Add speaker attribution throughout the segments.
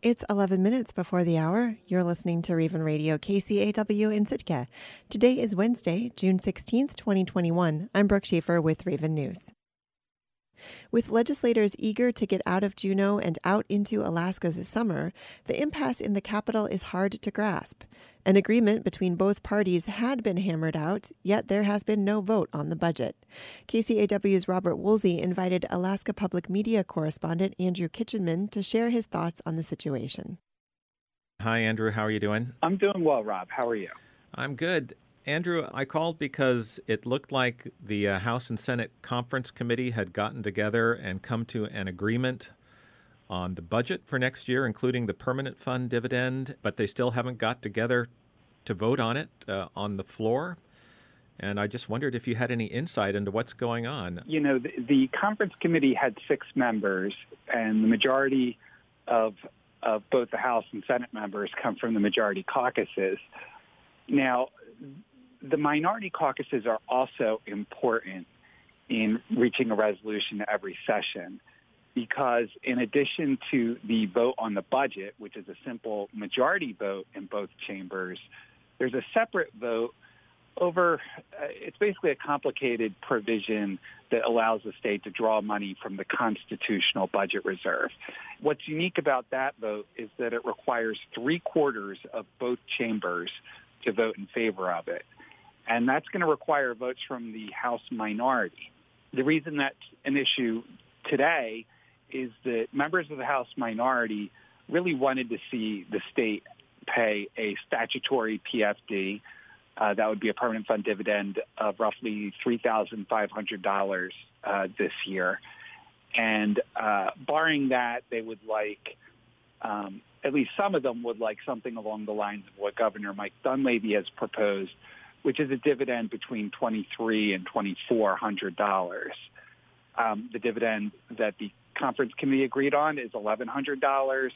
Speaker 1: It's 11 minutes before the hour. You're listening to Raven Radio KCAW in Sitka. Today is Wednesday, June 16th, 2021. I'm Brooke Schaefer with Raven News. With legislators eager to get out of Juneau and out into Alaska's summer, the impasse in the capital is hard to grasp. An agreement between both parties had been hammered out, yet there has been no vote on the budget. KCAW's Robert Woolsey invited Alaska Public Media correspondent Andrew Kitchenman to share his thoughts on the situation.
Speaker 2: Hi, Andrew. How are you doing?
Speaker 3: I'm doing well, Rob. How are you?
Speaker 2: I'm good. Andrew, I called because it looked like the uh, House and Senate Conference Committee had gotten together and come to an agreement on the budget for next year, including the permanent fund dividend, but they still haven't got together to vote on it uh, on the floor. And I just wondered if you had any insight into what's going on.
Speaker 3: You know, the, the conference committee had six members, and the majority of of both the House and Senate members come from the majority caucuses. Now, the minority caucuses are also important in reaching a resolution every session because in addition to the vote on the budget, which is a simple majority vote in both chambers, there's a separate vote over, uh, it's basically a complicated provision that allows the state to draw money from the constitutional budget reserve. What's unique about that vote is that it requires three quarters of both chambers to vote in favor of it and that's going to require votes from the House minority. The reason that's an issue today is that members of the House minority really wanted to see the state pay a statutory PFD. Uh, that would be a permanent fund dividend of roughly $3,500 uh, this year. And uh, barring that, they would like, um, at least some of them would like something along the lines of what Governor Mike Dunleavy has proposed, which is a dividend between twenty-three and twenty-four hundred dollars. Um, the dividend that the conference committee agreed on is eleven hundred dollars,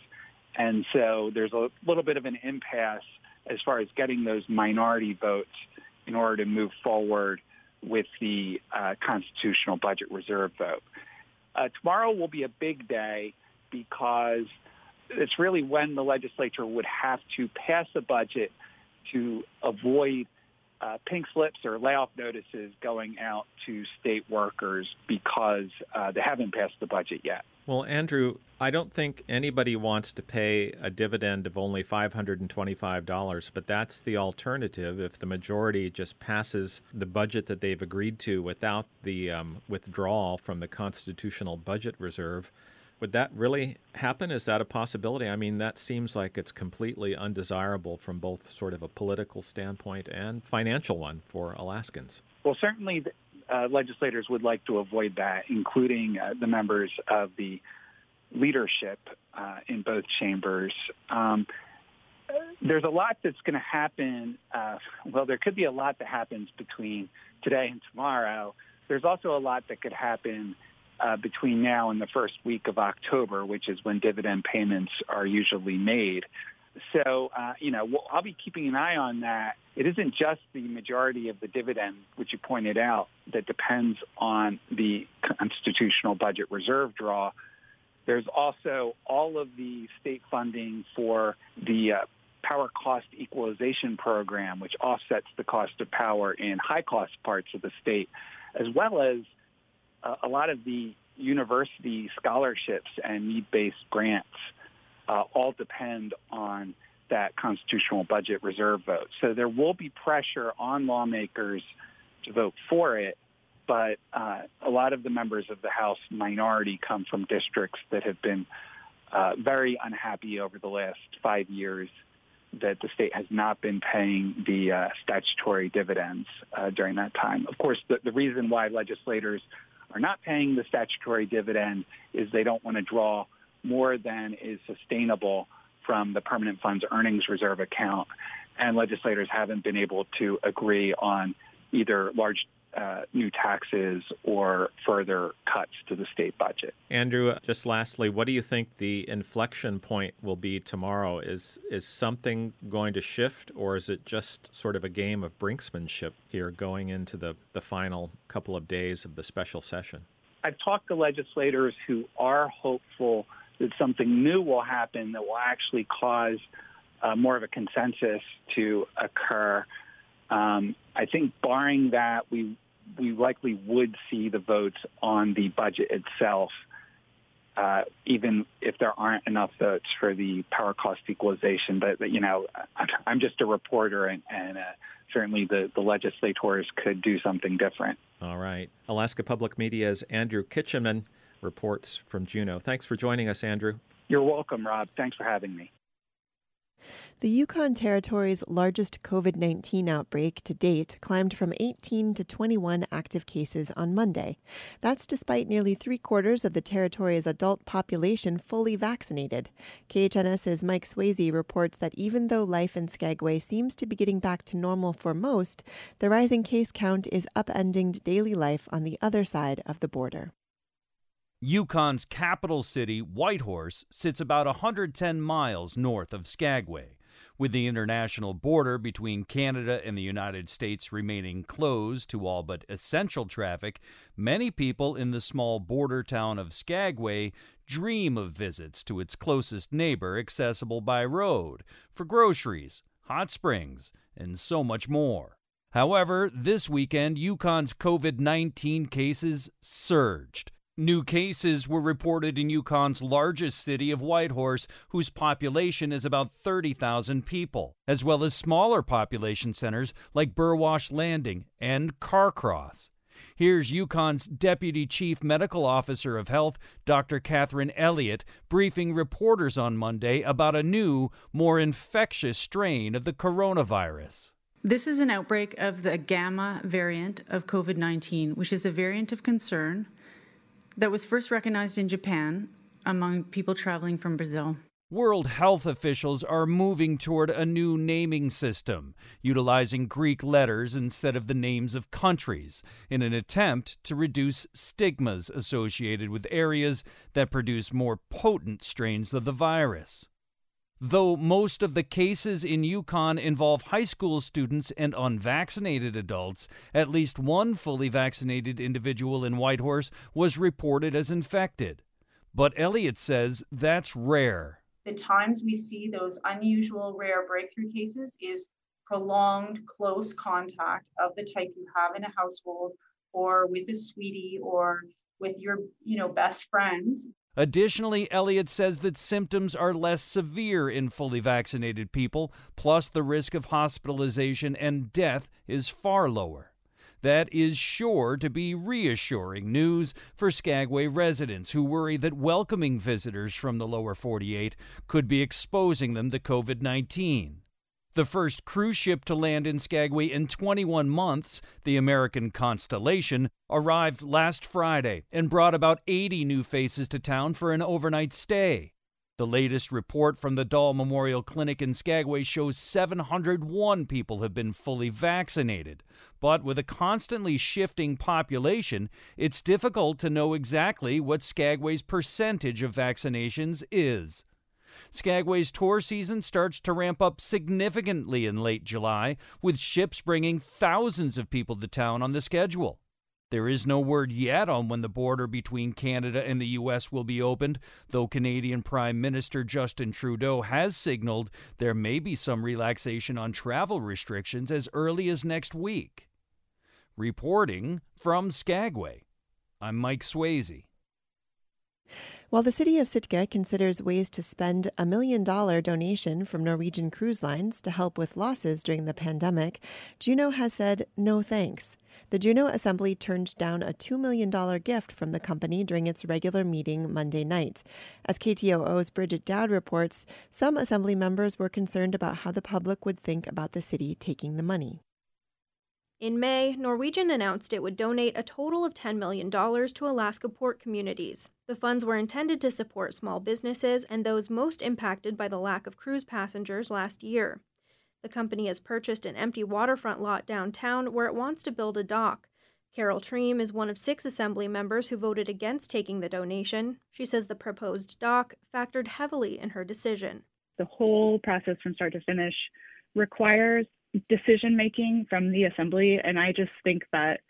Speaker 3: and so there's a little bit of an impasse as far as getting those minority votes in order to move forward with the uh, constitutional budget reserve vote. Uh, tomorrow will be a big day because it's really when the legislature would have to pass a budget to avoid uh, pink slips or layoff notices going out to state workers because uh, they haven't passed the budget yet.
Speaker 2: Well, Andrew, I don't think anybody wants to pay a dividend of only $525, but that's the alternative if the majority just passes the budget that they've agreed to without the um, withdrawal from the constitutional budget reserve. Would that really happen? Is that a possibility? I mean, that seems like it's completely undesirable from both sort of a political standpoint and financial one for Alaskans.
Speaker 3: Well, certainly uh, legislators would like to avoid that, including uh, the members of the leadership uh, in both chambers. Um, there's a lot that's going to happen. Uh, well, there could be a lot that happens between today and tomorrow. There's also a lot that could happen uh, between now and the first week of October, which is when dividend payments are usually made. So, uh, you know, we'll, I'll be keeping an eye on that. It isn't just the majority of the dividend, which you pointed out, that depends on the constitutional budget reserve draw. There's also all of the state funding for the uh, power cost equalization program, which offsets the cost of power in high cost parts of the state, as well as a lot of the university scholarships and need-based grants uh, all depend on that constitutional budget reserve vote. So there will be pressure on lawmakers to vote for it, but uh, a lot of the members of the House minority come from districts that have been uh, very unhappy over the last five years that the state has not been paying the uh, statutory dividends uh, during that time. Of course, the, the reason why legislators are not paying the statutory dividend is they don't want to draw more than is sustainable from the permanent funds earnings reserve account. And legislators haven't been able to agree on either large uh, new taxes or further cuts to the state budget.
Speaker 2: Andrew, just lastly, what do you think the inflection point will be tomorrow? Is is something going to shift, or is it just sort of a game of brinksmanship here going into the, the final couple of days of the special session?
Speaker 3: I've talked to legislators who are hopeful that something new will happen that will actually cause uh, more of a consensus to occur. Um, I think, barring that, we we likely would see the votes on the budget itself, uh, even if there aren't enough votes for the power cost equalization. But, but you know, I'm just a reporter, and, and uh, certainly the, the legislators could do something different.
Speaker 2: All right. Alaska Public Media's Andrew Kitchenman reports from Juneau. Thanks for joining us, Andrew.
Speaker 3: You're welcome, Rob. Thanks for having me.
Speaker 1: The Yukon Territory's largest COVID 19 outbreak to date climbed from 18 to 21 active cases on Monday. That's despite nearly three quarters of the territory's adult population fully vaccinated. KHNS's Mike Swasey reports that even though life in Skagway seems to be getting back to normal for most, the rising case count is upending daily life on the other side of the border.
Speaker 4: Yukon's capital city, Whitehorse, sits about 110 miles north of Skagway. With the international border between Canada and the United States remaining closed to all but essential traffic, many people in the small border town of Skagway dream of visits to its closest neighbor accessible by road for groceries, hot springs, and so much more. However, this weekend, Yukon's COVID 19 cases surged. New cases were reported in Yukon's largest city of Whitehorse, whose population is about 30,000 people, as well as smaller population centers like Burwash Landing and Carcross. Here's Yukon's Deputy Chief Medical Officer of Health, Dr. Catherine Elliott, briefing reporters on Monday about a new, more infectious strain of the coronavirus.
Speaker 5: This is an outbreak of the Gamma variant of COVID 19, which is a variant of concern that was first recognized in Japan among people traveling from Brazil.
Speaker 4: World health officials are moving toward a new naming system, utilizing Greek letters instead of the names of countries, in an attempt to reduce stigmas associated with areas that produce more potent strains of the virus. Though most of the cases in Yukon involve high school students and unvaccinated adults, at least one fully vaccinated individual in Whitehorse was reported as infected. But Elliott says that's rare.
Speaker 6: The times we see those unusual rare breakthrough cases is prolonged close contact of the type you have in a household or with a sweetie or with your you know best friends
Speaker 4: Additionally, Elliott says that symptoms are less severe in fully vaccinated people, plus the risk of hospitalization and death is far lower. That is sure to be reassuring news for Skagway residents who worry that welcoming visitors from the lower 48 could be exposing them to COVID 19. The first cruise ship to land in Skagway in 21 months, the American Constellation, arrived last Friday and brought about 80 new faces to town for an overnight stay. The latest report from the Dahl Memorial Clinic in Skagway shows 701 people have been fully vaccinated. But with a constantly shifting population, it's difficult to know exactly what Skagway's percentage of vaccinations is. Skagway's tour season starts to ramp up significantly in late July, with ships bringing thousands of people to town on the schedule. There is no word yet on when the border between Canada and the U.S. will be opened, though Canadian Prime Minister Justin Trudeau has signaled there may be some relaxation on travel restrictions as early as next week. Reporting from Skagway, I'm Mike Swasey.
Speaker 1: While the city of Sitka considers ways to spend a million dollar donation from Norwegian Cruise Lines to help with losses during the pandemic, Juneau has said no thanks. The Juneau Assembly turned down a $2 million gift from the company during its regular meeting Monday night. As KTOO's Bridget Dowd reports, some Assembly members were concerned about how the public would think about the city taking the money.
Speaker 7: In May, Norwegian announced it would donate a total of $10 million to Alaska port communities. The funds were intended to support small businesses and those most impacted by the lack of cruise passengers last year. The company has purchased an empty waterfront lot downtown where it wants to build a dock. Carole Triem is one of six assembly members who voted against taking the donation. She says the proposed dock factored heavily in her decision.
Speaker 8: The whole process from start to finish requires decision making from the assembly. And I just think that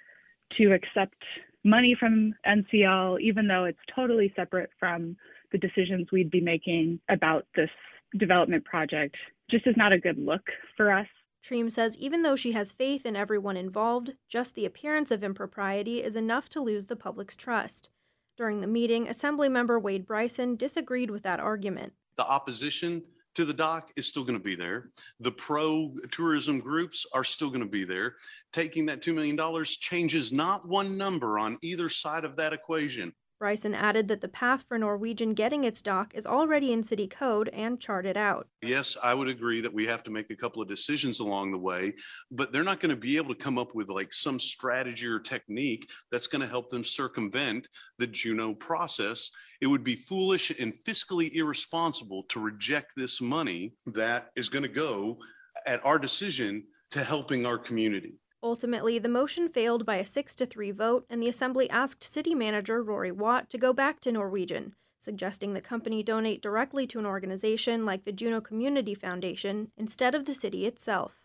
Speaker 8: to accept money from NCL, even though it's totally separate from the decisions we'd be making about this development project just is not a good look for us.
Speaker 7: Triem says even though she has faith in everyone involved, just the appearance of impropriety is enough to lose the public's trust. During the meeting, Assemblymember Wade Bryson disagreed with that argument.
Speaker 9: The opposition to the dock is still going to be there. The pro tourism groups are still going to be there. Taking that $2 million changes not one number on either side of that equation.
Speaker 7: Bryson added that the path for Norwegian getting its dock is already in city code and charted out.
Speaker 9: Yes, I would agree that we have to make a couple of decisions along the way, but they're not going to be able to come up with like some strategy or technique that's going to help them circumvent the Juneau process. It would be foolish and fiscally irresponsible to reject this money that is going to go at our decision to helping our community.
Speaker 7: Ultimately, the motion failed by a 6 to 3 vote, and the Assembly asked City Manager Rory Watt to go back to Norwegian, suggesting the company donate directly to an organization like the Juneau Community Foundation instead of the city itself.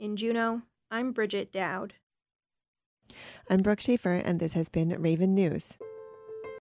Speaker 7: In Juneau, I'm Bridget Dowd.
Speaker 1: I'm Brooke Schaefer, and this has been Raven News.